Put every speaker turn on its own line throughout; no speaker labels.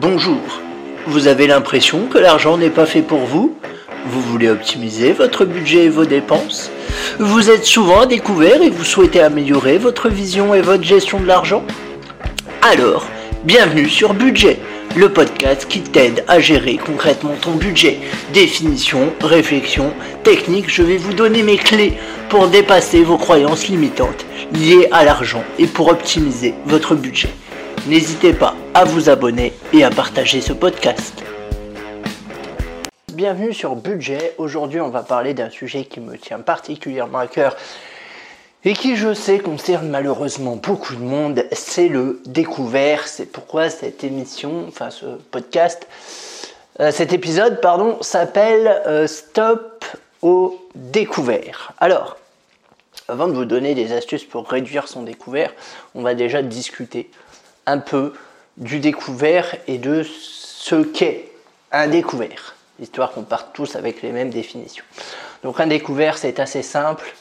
Bonjour. Vous avez l'impression que l'argent n'est pas fait pour vous? Vous voulez optimiser votre budget et vos dépenses? Vous êtes souvent à découvert et vous souhaitez améliorer votre vision et votre gestion de l'argent? Alors, bienvenue sur Budget, le podcast qui t'aide à gérer concrètement ton budget. Définition, réflexion, technique, je vais vous donner mes clés pour dépasser vos croyances limitantes liées à l'argent et pour optimiser votre budget. N'hésitez pas à vous abonner et à partager ce podcast. Bienvenue sur Budget. Aujourd'hui, on va parler d'un sujet qui me tient particulièrement à cœur et qui, je sais, concerne malheureusement beaucoup de monde. C'est le découvert. C'est pourquoi cette émission, enfin ce podcast, euh, cet épisode, pardon, s'appelle euh, Stop au découvert. Alors, avant de vous donner des astuces pour réduire son découvert, on va déjà discuter un peu du découvert et de ce qu'est un découvert, histoire qu'on parte tous avec les mêmes définitions. Donc un découvert, c'est assez simple.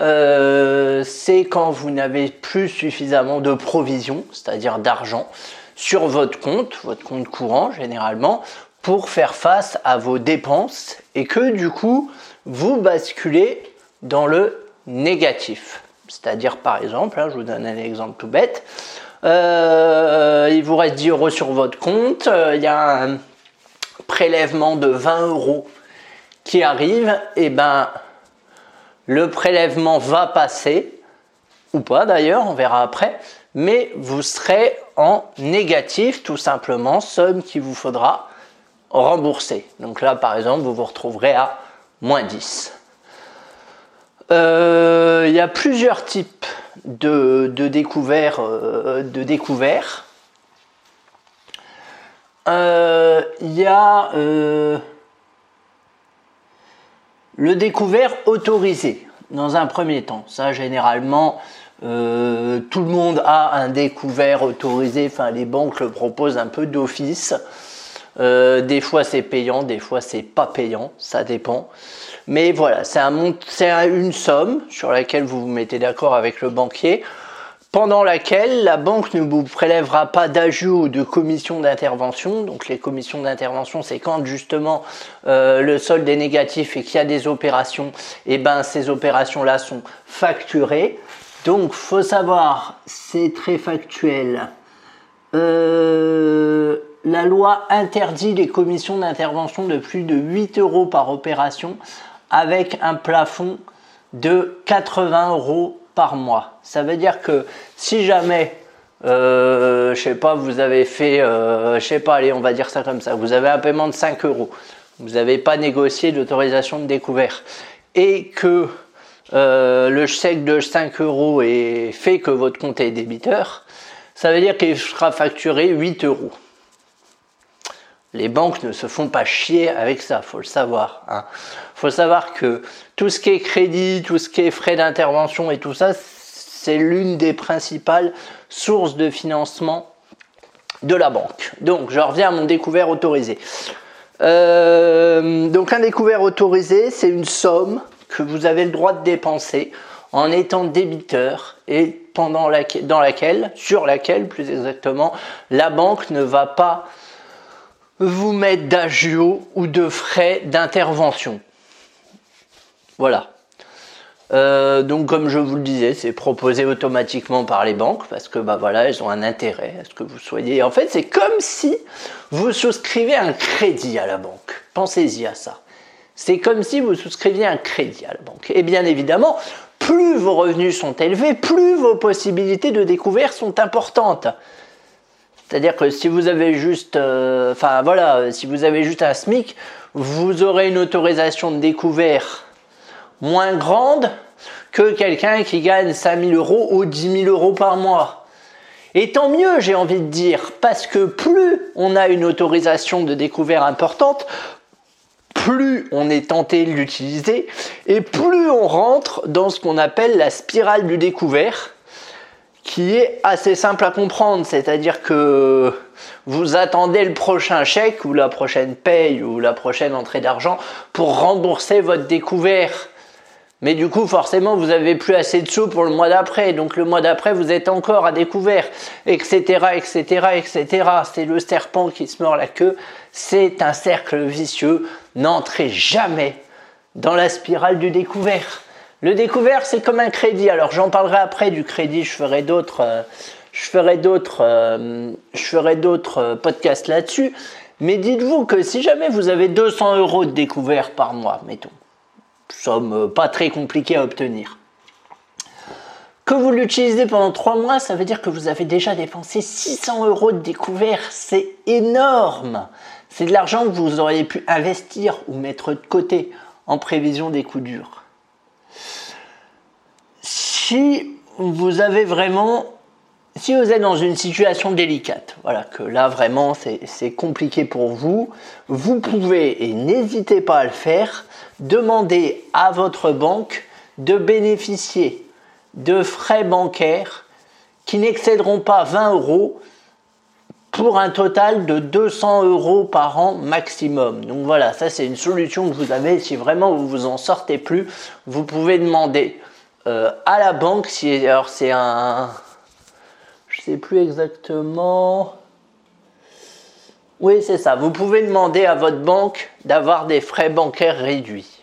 Euh, c'est quand vous n'avez plus suffisamment de provisions, c'est-à-dire d'argent, sur votre compte, votre compte courant généralement, pour faire face à vos dépenses et que du coup, vous basculez dans le négatif. C'est-à-dire par exemple, hein, je vous donne un exemple tout bête, euh, il vous reste 10 euros sur votre compte. Euh, il y a un prélèvement de 20 euros qui arrive. Et eh ben, le prélèvement va passer, ou pas d'ailleurs, on verra après. Mais vous serez en négatif, tout simplement, somme qu'il vous faudra rembourser. Donc là, par exemple, vous vous retrouverez à moins 10. Euh, il y a plusieurs types de, de. Euh, de découvert. Euh, il y a le découvert autorisé dans un premier temps. Ça, généralement, tout le monde a un découvert autorisé. Enfin, les banques le proposent un peu d'office. Des fois, c'est payant, des fois, c'est pas payant. Ça dépend. Mais voilà, c'est une somme sur laquelle vous vous mettez d'accord avec le banquier, pendant laquelle la banque ne vous prélèvera pas d'ajout ou de commission d'intervention. Donc les commissions d'intervention, c'est quand justement euh, le solde est négatif et qu'il y a des opérations, et eh ben ces opérations-là sont facturées. Donc faut savoir, c'est très factuel. Euh, la loi interdit les commissions d'intervention de plus de 8 euros par opération avec un plafond de 80 euros par mois. Ça veut dire que si jamais, euh, je sais pas, vous avez fait, euh, je sais pas, allez, on va dire ça comme ça, vous avez un paiement de 5 euros, vous n'avez pas négocié d'autorisation de découvert et que euh, le chèque de 5 euros fait que votre compte est débiteur, ça veut dire qu'il sera facturé 8 euros. Les banques ne se font pas chier avec ça, faut le savoir. Hein. faut savoir que tout ce qui est crédit, tout ce qui est frais d'intervention et tout ça, c'est l'une des principales sources de financement de la banque. Donc, je reviens à mon découvert autorisé. Euh, donc, un découvert autorisé, c'est une somme que vous avez le droit de dépenser en étant débiteur et pendant dans laquelle, sur laquelle plus exactement, la banque ne va pas vous mettre d'agio ou de frais d'intervention. Voilà. Euh, donc comme je vous le disais, c'est proposé automatiquement par les banques parce que bah voilà, elles ont un intérêt à ce que vous soyez. En fait, c'est comme si vous souscrivez un crédit à la banque. Pensez-y à ça. C'est comme si vous souscriviez un crédit à la banque. Et bien évidemment, plus vos revenus sont élevés, plus vos possibilités de découvert sont importantes. C'est-à-dire que si vous avez juste, euh, enfin voilà, si vous avez juste un SMIC, vous aurez une autorisation de découvert moins grande que quelqu'un qui gagne 5000 euros ou 10 000 euros par mois. Et tant mieux, j'ai envie de dire, parce que plus on a une autorisation de découvert importante, plus on est tenté de l'utiliser et plus on rentre dans ce qu'on appelle la spirale du découvert qui est assez simple à comprendre, c'est-à-dire que vous attendez le prochain chèque ou la prochaine paye ou la prochaine entrée d'argent pour rembourser votre découvert. Mais du coup, forcément, vous avez plus assez de sous pour le mois d'après. Donc le mois d'après, vous êtes encore à découvert, etc., etc., etc. C'est le serpent qui se mord la queue. C'est un cercle vicieux. N'entrez jamais dans la spirale du découvert. Le découvert, c'est comme un crédit. Alors j'en parlerai après du crédit. Je ferai d'autres, euh, euh, euh, podcasts là-dessus. Mais dites-vous que si jamais vous avez 200 euros de découvert par mois, mettons, somme pas très compliquée à obtenir. Que vous l'utilisez pendant 3 mois, ça veut dire que vous avez déjà dépensé 600 euros de découvert. C'est énorme. C'est de l'argent que vous auriez pu investir ou mettre de côté en prévision des coups durs. Si vous avez vraiment si vous êtes dans une situation délicate, voilà, que là vraiment c'est compliqué pour vous, vous pouvez, et n'hésitez pas à le faire, demander à votre banque de bénéficier de frais bancaires qui n'excéderont pas 20 euros pour un total de 200 euros par an maximum. Donc voilà, ça c'est une solution que vous avez. Si vraiment vous vous en sortez plus, vous pouvez demander euh, à la banque si alors c'est un je sais plus exactement. Oui, c'est ça. Vous pouvez demander à votre banque d'avoir des frais bancaires réduits.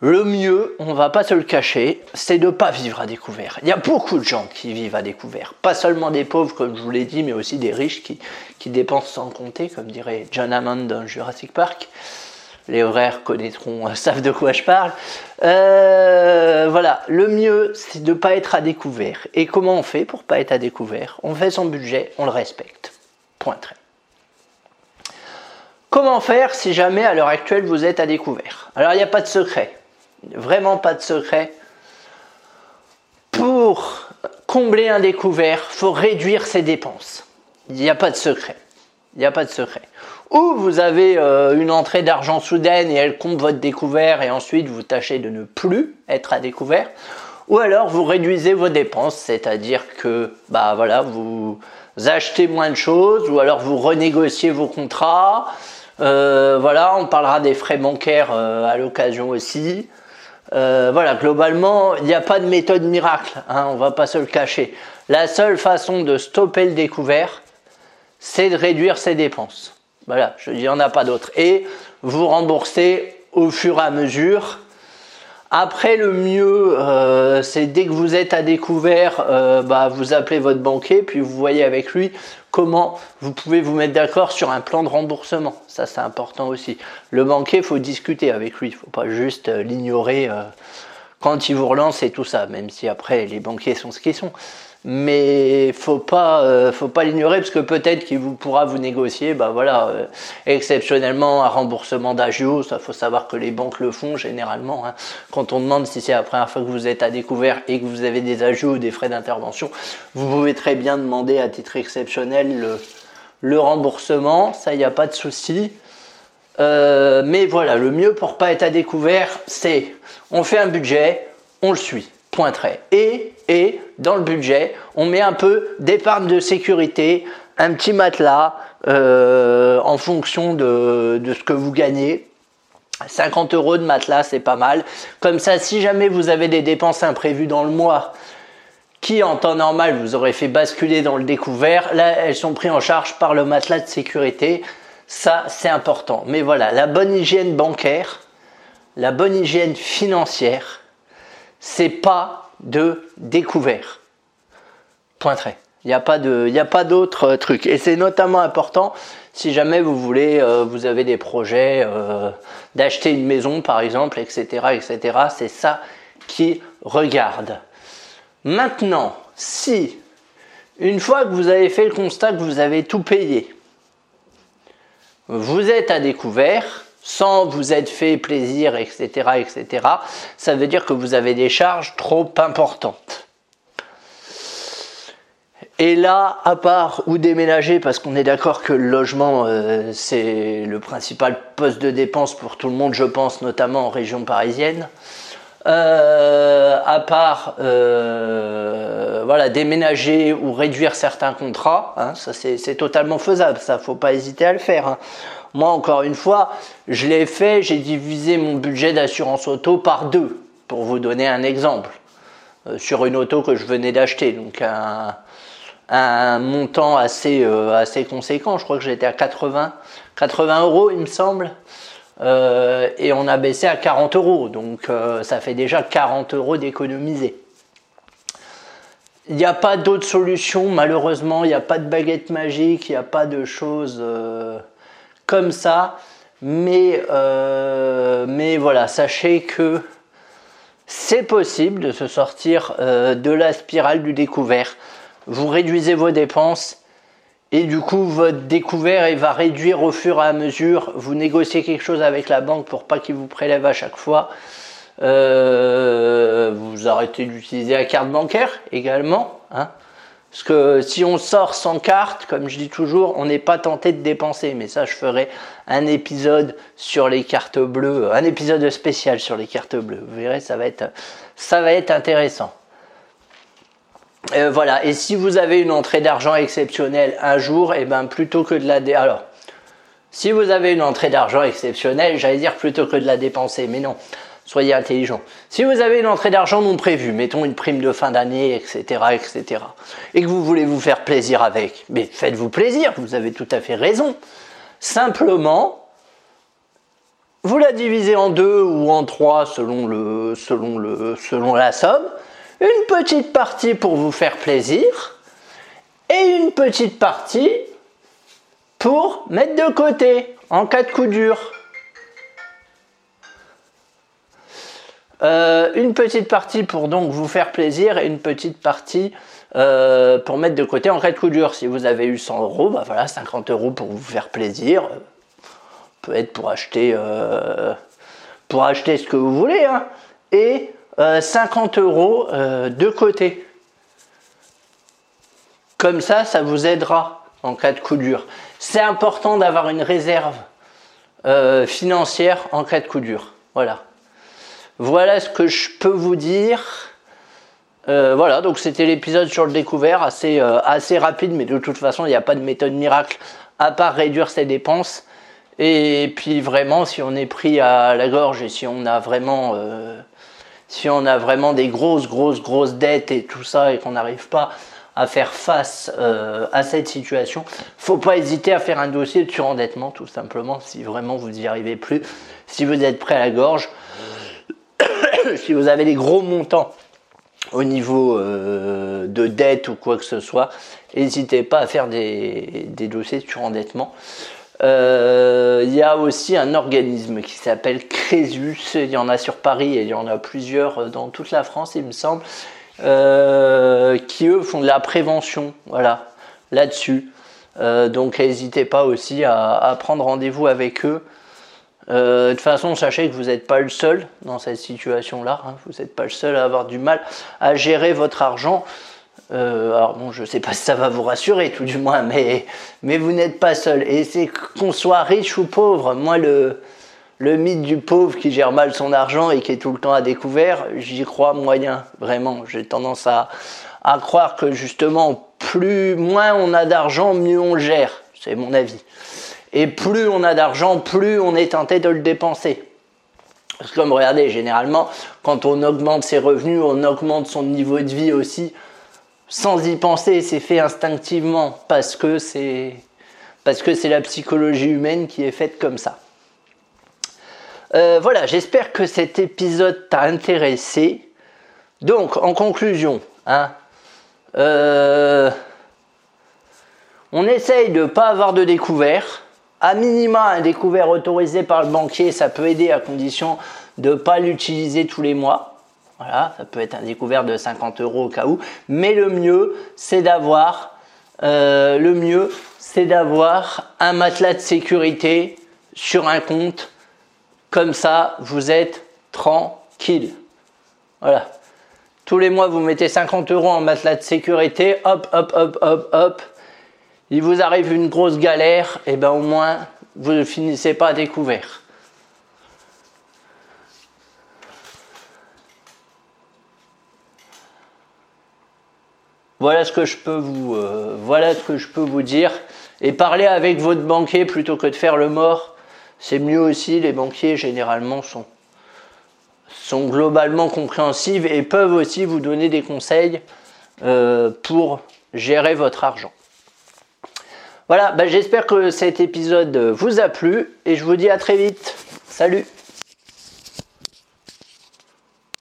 Le mieux, on ne va pas se le cacher, c'est de ne pas vivre à découvert. Il y a beaucoup de gens qui vivent à découvert. Pas seulement des pauvres, comme je vous l'ai dit, mais aussi des riches qui, dépensent sans compter, comme dirait John Hammond dans Jurassic Park les horaires connaîtront, savent de quoi je parle. Euh, voilà, le mieux, c'est de ne pas être à découvert. Et comment on fait pour pas être à découvert? On fait son budget, on le respecte. Point très. Comment faire si jamais à l'heure actuelle vous êtes à découvert? Alors il n'y a pas de secret, vraiment pas de secret. Pour combler un découvert, faut réduire ses dépenses. Il n'y a pas de secret. Il n'y a pas de secret. Ou vous avez euh, une entrée d'argent soudaine et elle compte votre découvert et ensuite vous tâchez de ne plus être à découvert. Ou alors vous réduisez vos dépenses, c'est-à-dire que bah voilà, vous achetez moins de choses ou alors vous renégociez vos contrats. Euh, voilà, on parlera des frais bancaires euh, à l'occasion aussi. Voilà, globalement, il n'y a pas de méthode miracle, hein, on va pas se le cacher. La seule façon de stopper le découvert, c'est de réduire ses dépenses. Voilà, je dis, il n'y en a pas d'autre. Et vous remboursez au fur et à mesure. Après, le mieux, euh, c'est dès que vous êtes à découvert, euh, bah, vous appelez votre banquier, puis vous voyez avec lui comment vous pouvez vous mettre d'accord sur un plan de remboursement. Ça, c'est important aussi. Le banquier, il faut discuter avec lui. Il ne faut pas juste euh, l'ignorer quand il vous relance et tout ça, même si après, les banquiers sont ce qu'ils sont mais faut pas euh, faut pas l'ignorer parce que peut-être qu'il vous pourra vous négocier bah voilà euh, exceptionnellement un remboursement d'agio ça faut savoir que les banques le font généralement hein. quand on demande si c'est la première fois que vous êtes à découvert et que vous avez des agios ou des frais d'intervention vous pouvez très bien demander à titre exceptionnel le, remboursement ça il n'y a pas de souci euh, mais voilà le mieux pour pas être à découvert c'est on fait un budget on le suit et dans le budget, on met un peu d'épargne de sécurité, un petit matelas euh, en fonction de, ce que vous gagnez. 50 euros de matelas, c'est pas mal. Comme ça, si jamais vous avez des dépenses imprévues dans le mois, qui en temps normal vous aurez fait basculer dans le découvert, là, elles sont prises en charge par le matelas de sécurité. Ça, c'est important. Mais voilà, la bonne hygiène bancaire, la bonne hygiène financière, c'est pas de découvert. Point très. Il n'y a pas d'autre euh, truc. Et c'est notamment important si jamais vous voulez, euh, vous avez des projets euh, d'acheter une maison par exemple, etc. etc. C'est ça qui regarde. Maintenant, si une fois que vous avez fait le constat que vous avez tout payé, vous êtes à découvert, sans vous être fait plaisir, etc., etc., ça veut dire que vous avez des charges trop importantes. Et là, à part ou déménager, parce qu'on est d'accord que le logement, euh, c'est le principal poste de dépense pour tout le monde, je pense, notamment en région parisienne. Euh, à part euh, voilà, déménager ou réduire certains contrats, hein, ça c'est totalement faisable, ça faut pas hésiter à le faire. Hein. Moi, encore une fois, je l'ai fait, j'ai divisé mon budget d'assurance auto par deux. pour vous donner un exemple, euh, sur une auto que je venais d'acheter, donc un, un, montant assez, assez conséquent, je crois que j'étais à 80, 80 euros il me semble, euh, et on a baissé à 40 euros, donc ça fait déjà 40 euros d'économiser. Il n'y a pas d'autre solution, malheureusement, il n'y a pas de baguette magique, il n'y a pas de choses comme ça. Mais, voilà, sachez que c'est possible de se sortir euh, de la spirale du découvert. Vous réduisez vos dépenses et du coup votre découvert va réduire au fur et à mesure. Vous négociez quelque chose avec la banque pour pas qu'il vous prélève à chaque fois. Euh, vous arrêtez d'utiliser la carte bancaire également. Hein. Parce que si on sort sans carte, comme je dis toujours, on n'est pas tenté de dépenser. Mais ça, je ferai un épisode sur les cartes bleues, un épisode spécial sur les cartes bleues. Vous verrez, ça va être, ça va être intéressant. Euh, voilà, et si vous avez une entrée d'argent exceptionnelle un jour, et eh ben plutôt que de la dé... alors si vous avez une entrée d'argent exceptionnelle, j'allais dire plutôt que de la dépenser, mais non. Soyez intelligent. Si vous avez une entrée d'argent non prévue, mettons une prime de fin d'année, etc., etc., et que vous voulez vous faire plaisir avec, mais faites-vous plaisir, vous avez tout à fait raison. Simplement, vous la divisez en deux ou en trois selon, la somme. Une petite partie pour vous faire plaisir et une petite partie pour mettre de côté en cas de coup dur. Euh, une petite partie pour donc vous faire plaisir et une petite partie euh, pour mettre de côté en cas de coup dur. Si vous avez eu 100 euros, bah voilà, 50 euros pour vous faire plaisir. Peut être pour acheter, euh, pour acheter ce que vous voulez. Hein. et 50 euros de côté. Comme ça, ça vous aidera en cas de coup dur. C'est important d'avoir une réserve financière en cas de coup dur. Voilà. Voilà ce que je peux vous dire. Euh, voilà, donc c'était l'épisode sur le découvert, assez, euh, rapide, mais de toute façon, il n'y a pas de méthode miracle à part réduire ses dépenses. Et puis vraiment, si on est pris à la gorge et si on a vraiment, euh, si on a vraiment des grosses, grosses, grosses dettes et tout ça et qu'on n'arrive pas à faire face à cette situation, faut pas hésiter à faire un dossier de surendettement, tout simplement, si vraiment vous n'y arrivez plus, si vous êtes prêt à la gorge. si vous avez des gros montants au niveau euh, de dette ou quoi que ce soit, n'hésitez pas à faire des, dossiers de surendettement. Euh, il y a aussi un organisme qui s'appelle Crésus, il y en a sur Paris et il y en a plusieurs dans toute la France, il me semble, euh, qui eux font de la prévention, voilà, là-dessus. donc n'hésitez pas aussi à prendre rendez-vous avec eux. Euh, de toute façon, sachez que vous n'êtes pas le seul dans cette situation-là. Hein. Vous n'êtes pas le seul à avoir du mal à gérer votre argent. Euh, alors bon, je ne sais pas si ça va vous rassurer, tout du moins, mais, mais vous n'êtes pas seul. Et c'est qu'on soit riche ou pauvre. Moi, le, le mythe du pauvre qui gère mal son argent et qui est tout le temps à découvert, j'y crois moyen, vraiment. J'ai tendance à, à croire que justement, plus moins on a d'argent, mieux on gère. C'est mon avis. Et plus on a d'argent, plus on est tenté de le dépenser. Parce que comme regardez, généralement, quand on augmente ses revenus, on augmente son niveau de vie aussi. Sans y penser, c'est fait instinctivement parce que c'est parce que c'est la psychologie humaine qui est faite comme ça. Euh, voilà, j'espère que cet épisode t'a intéressé. Donc, en conclusion, hein, euh, on essaye de ne pas avoir de découvert à minima, un découvert autorisé par le banquier, ça peut aider à condition de ne pas l'utiliser tous les mois. Voilà, ça peut être un découvert de 50 euros au cas où. Mais le mieux, c'est d'avoir euh, le mieux, c'est d'avoir un matelas de sécurité sur un compte. Comme ça, vous êtes tranquille. Voilà. Tous les mois, vous mettez 50 euros en matelas de sécurité. Hop, hop, hop, hop, hop il vous arrive une grosse galère, et bien au moins vous ne finissez pas à découvert. Voilà ce que je peux vous, euh, voilà ce que je peux vous dire. Et parler avec votre banquier plutôt que de faire le mort, c'est mieux aussi. Les banquiers généralement sont globalement compréhensives et peuvent aussi vous donner des conseils euh, pour gérer votre argent. Voilà, bah, j'espère que cet épisode vous a plu et je vous dis à très vite. Salut